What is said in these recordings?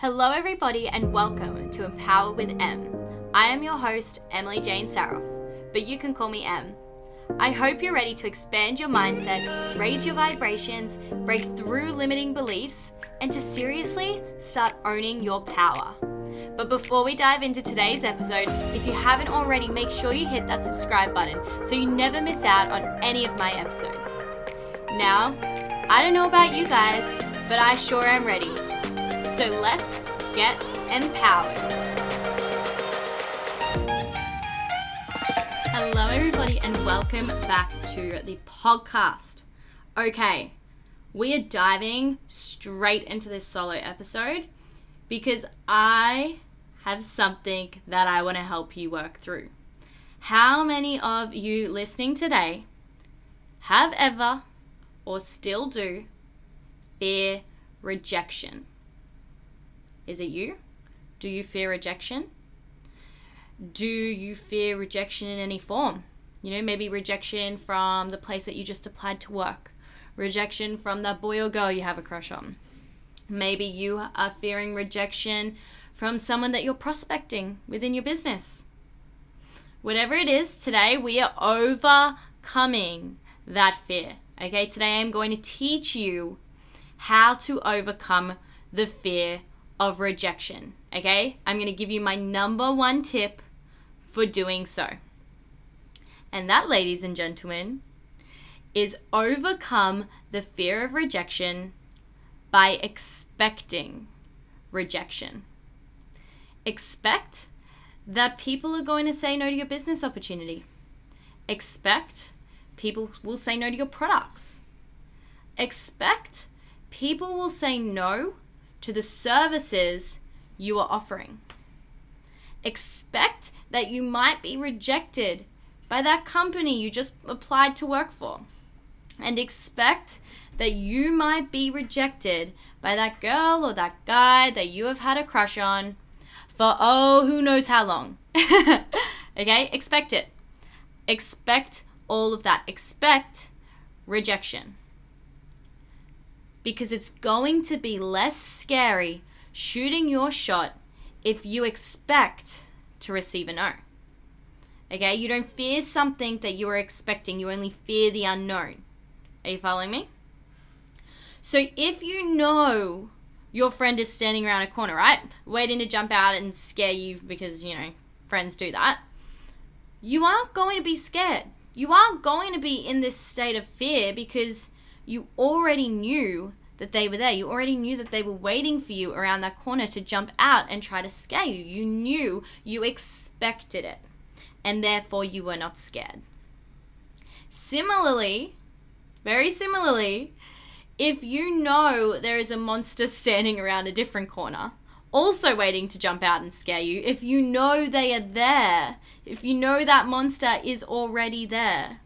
Hello, everybody, and welcome to Empower with M. I am your host, Emily Jane Saroff, but you can call me M. I hope you're ready to expand your mindset, raise your vibrations, break through limiting beliefs, and to seriously start owning your power. But before we dive into today's episode, if you haven't already, make sure you hit that subscribe button so you never miss out on any of my episodes. Now, I don't know about you guys, but I sure am ready. So let's get empowered. Hello, everybody, and welcome back to the podcast. Okay, we are diving straight into this solo episode because I have something that I want to help you work through. How many of you listening today have ever or still do fear rejection? Is it you? Do you fear rejection? Do you fear rejection in any form? You know, maybe rejection from the place that you just applied to work, rejection from that boy or girl you have a crush on. Maybe you are fearing rejection from someone that you're prospecting within your business. Whatever it is, today we are overcoming that fear. Okay, today I'm going to teach you how to overcome the fear of rejection. Okay, I'm going to give you my number one tip for doing so. And that, ladies and gentlemen, is overcome the fear of rejection by expecting rejection expect that people are going to say no to your business opportunity. Expect people will say no to your products. Expect people will say no to the services you are offering. Expect that you might be rejected by that company you just applied to work for. And expect that you might be rejected by that girl or that guy that you have had a crush on for oh, who knows how long. okay, expect it. Expect all of that. Expect rejection. Because it's going to be less scary shooting your shot if you expect to receive a no. Okay, you don't fear something that you are expecting, you only fear the unknown. Are you following me? So if you know your friend is standing around a corner, right? Waiting to jump out and scare you because, you know, friends do that. You aren't going to be scared. You aren't going to be in this state of fear because you already knew that they were there. You already knew that they were waiting for you around that corner to jump out and try to scare you. You knew, you expected it, and therefore you were not scared. Similarly, very similarly, if you know there is a monster standing around a different corner, also waiting to jump out and scare you, if you know they are there, if you know that monster is already there,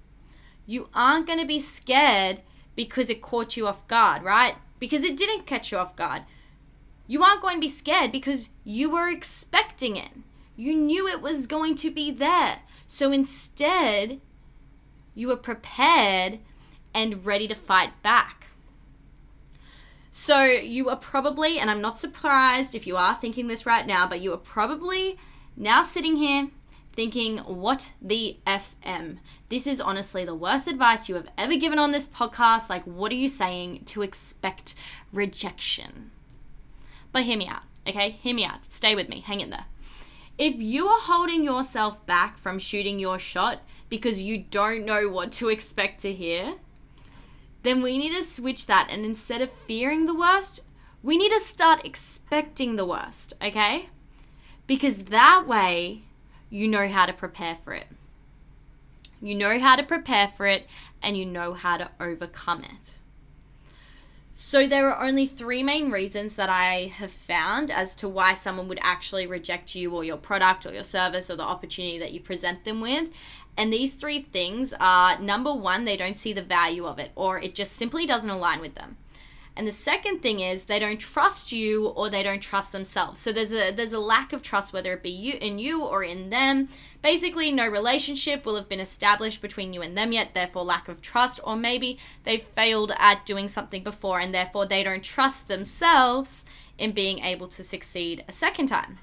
you aren't going to be scared because it caught you off guard, right? Because it didn't catch you off guard. You aren't going to be scared because you were expecting it. You knew it was going to be there. So instead, you were prepared and ready to fight back. So you are probably, and I'm not surprised if you are thinking this right now, but you are probably now sitting here thinking, what the FM? This is honestly the worst advice you have ever given on this podcast. Like, what are you saying to expect rejection? But hear me out, okay? Hear me out. Stay with me. Hang in there. If you are holding yourself back from shooting your shot because you don't know what to expect to hear, then we need to switch that. And instead of fearing the worst, we need to start expecting the worst, okay? Because that way you know how to prepare for it. You know how to prepare for it and you know how to overcome it. So, there are only three main reasons that I have found as to why someone would actually reject you or your product or your service or the opportunity that you present them with. And these three things are number one, they don't see the value of it, or it just simply doesn't align with them. And the second thing is they don't trust you or they don't trust themselves. So there's a there's a lack of trust whether it be you in you or in them. Basically no relationship will have been established between you and them yet, therefore lack of trust or maybe they failed at doing something before and therefore they don't trust themselves in being able to succeed a second time.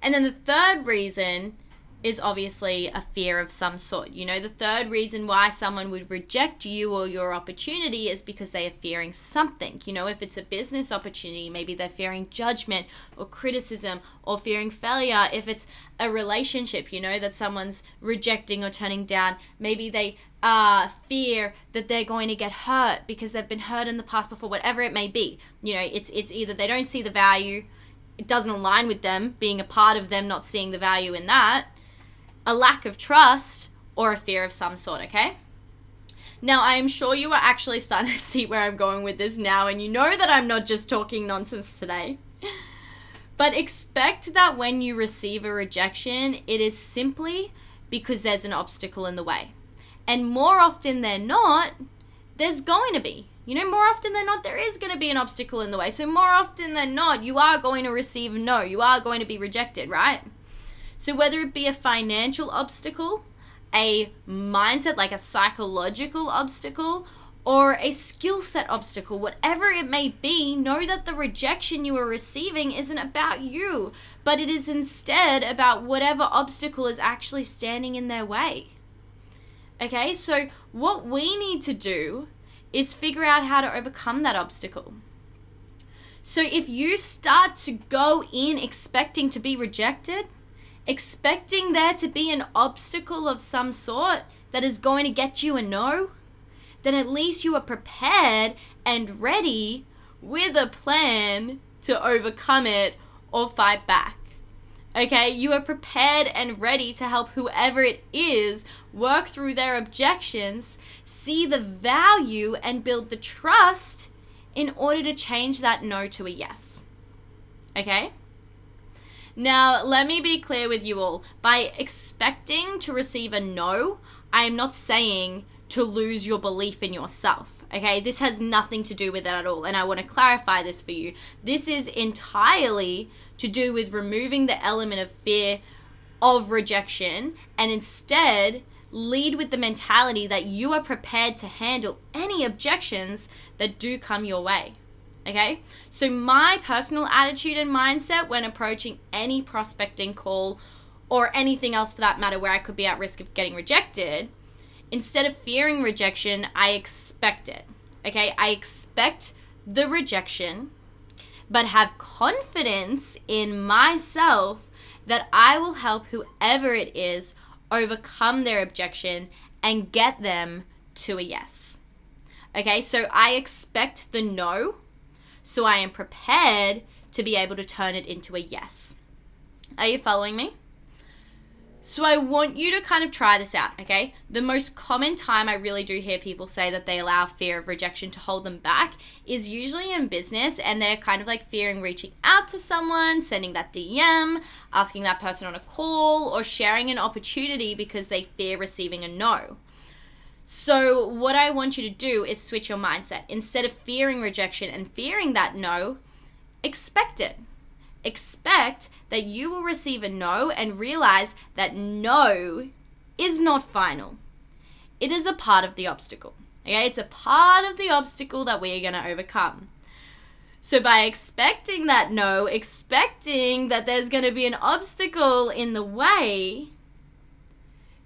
And then the third reason is obviously a fear of some sort. You know, the third reason why someone would reject you or your opportunity is because they are fearing something. You know, if it's a business opportunity, maybe they're fearing judgment or criticism or fearing failure. If it's a relationship, you know, that someone's rejecting or turning down, maybe they uh, fear that they're going to get hurt because they've been hurt in the past before, whatever it may be. You know, it's it's either they don't see the value, it doesn't align with them, being a part of them not seeing the value in that, a lack of trust, or a fear of some sort, okay? Now, I am sure you are actually starting to see where I'm going with this now, and you know that I'm not just talking nonsense today. But expect that when you receive a rejection, it is simply because there's an obstacle in the way. And more often than not, there's going to be. You know, more often than not, there is going to be an obstacle in the way. So, more often than not, you are going to receive no. You are going to be rejected, right? So, whether it be a financial obstacle, a mindset, like a psychological obstacle, or a skill set obstacle, whatever it may be, know that the rejection you are receiving isn't about you, but it is instead about whatever obstacle is actually standing in their way. Okay, so what we need to do is figure out how to overcome that obstacle. So if you start to go in expecting to be rejected, expecting there to be an obstacle of some sort that is going to get you a no, then at least you are prepared and ready with a plan to overcome it or fight back. Okay, you are prepared and ready to help whoever it is work through their objections, see the value, and build the trust in order to change that no to a yes. Okay? Now, let me be clear with you all. By expecting to receive a no, I am not saying to lose your belief in yourself. Okay, this has nothing to do with that at all. And I want to clarify this for you. This is entirely to do with removing the element of fear of rejection and instead lead with the mentality that you are prepared to handle any objections that do come your way. Okay? So, my personal attitude and mindset when approaching any prospecting call or anything else for that matter where I could be at risk of getting rejected, instead of fearing rejection, I expect it. Okay? I expect the rejection, but have confidence in myself that I will help whoever it is overcome their objection and get them to a yes. Okay, so I expect the no so I am prepared to be able to turn it into a yes. Are you following me? So I want you to kind of try this out, okay? The most common time I really do hear people say that they allow fear of rejection to hold them back is usually in business and they're kind of like fearing reaching out to someone, sending that DM, asking that person on a call, or sharing an opportunity because they fear receiving a no. So, what I want you to do is switch your mindset. Instead of fearing rejection and fearing that no, expect it. Expect that you will receive a no and realize that no is not final. It is a part of the obstacle. Okay, it's a part of the obstacle that we are going to overcome. So, by expecting that no, expecting that there's going to be an obstacle in the way,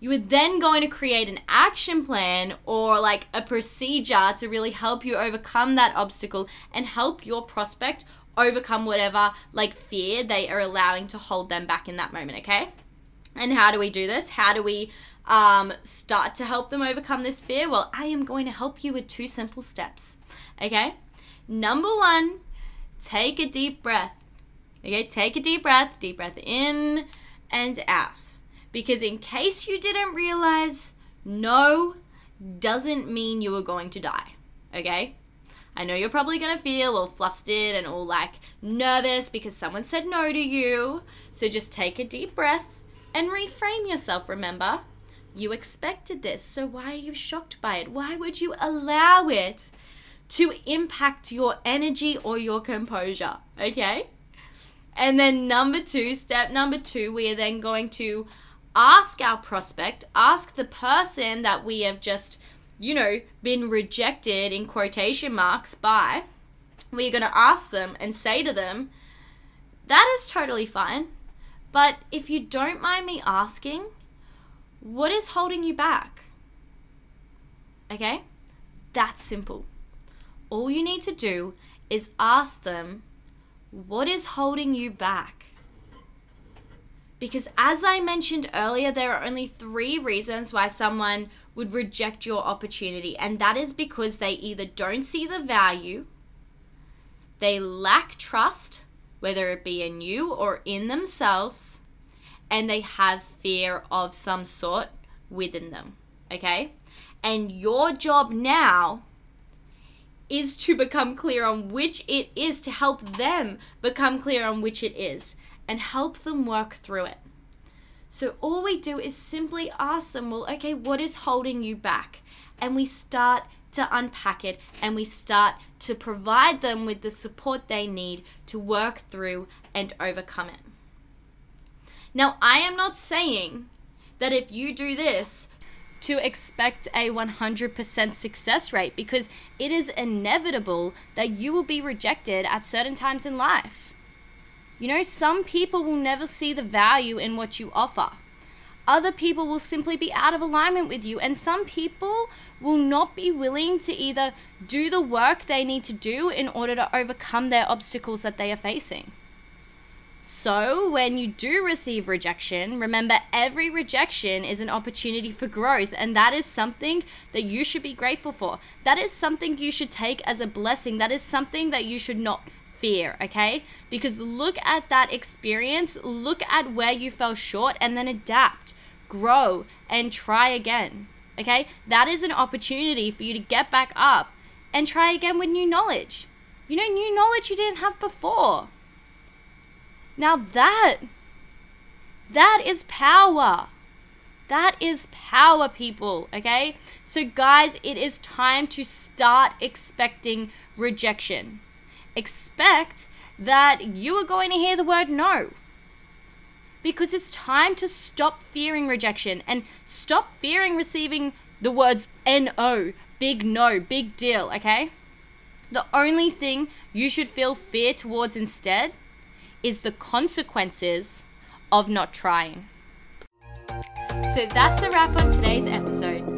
you are then going to create an action plan or like a procedure to really help you overcome that obstacle and help your prospect overcome whatever like fear they are allowing to hold them back in that moment, okay? And how do we do this? How do we um, start to help them overcome this fear? Well, I am going to help you with two simple steps, okay? Number one, take a deep breath. Okay, take a deep breath, deep breath in and out. Because in case you didn't realize, no doesn't mean you are going to die. Okay? I know you're probably gonna feel all flustered and all like nervous because someone said no to you. So just take a deep breath and reframe yourself, remember? You expected this, so why are you shocked by it? Why would you allow it to impact your energy or your composure. Okay? And then, number two, step number two, we are then going to ask our prospect, ask the person that we have just, you know, been rejected in quotation marks by, we're going to ask them and say to them, that is totally fine. But if you don't mind me asking, what is holding you back? Okay? That's simple. All you need to do is ask them, what is holding you back? Because as I mentioned earlier, there are only three reasons why someone would reject your opportunity, and that is because they either don't see the value, they lack trust, whether it be in you or in themselves, and they have fear of some sort within them. Okay? And your job now is to become clear on which it is, to help them become clear on which it is, and help them work through it. So all we do is simply ask them, well, okay, what is holding you back? And we start to unpack it and we start to provide them with the support they need to work through and overcome it. Now, I am not saying that if you do this, to expect a 100% success rate because it is inevitable that you will be rejected at certain times in life. You know, some people will never see the value in what you offer. Other people will simply be out of alignment with you, and some people will not be willing to either do the work they need to do in order to overcome their obstacles that they are facing. So, when you do receive rejection, remember every rejection is an opportunity for growth, and that is something that you should be grateful for. That is something you should take as a blessing. That is something that you should not fear, okay? Because look at that experience, look at where you fell short, and then adapt, grow, and try again, okay? That is an opportunity for you to get back up and try again with new knowledge. You know, new knowledge you didn't have before. Now that that is power. That is power, people, okay? So, guys, it is time to start expecting rejection. Expect that you are going to hear the word no. Because it's time to stop fearing rejection and stop fearing receiving the words NO, big no, big deal, okay? The only thing you should feel fear towards instead is the consequences of not trying. So that's a wrap on today's episode.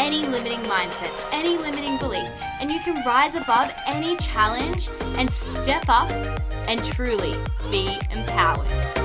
any limiting mindset, any limiting belief, and you can rise above any challenge and step up and truly be empowered.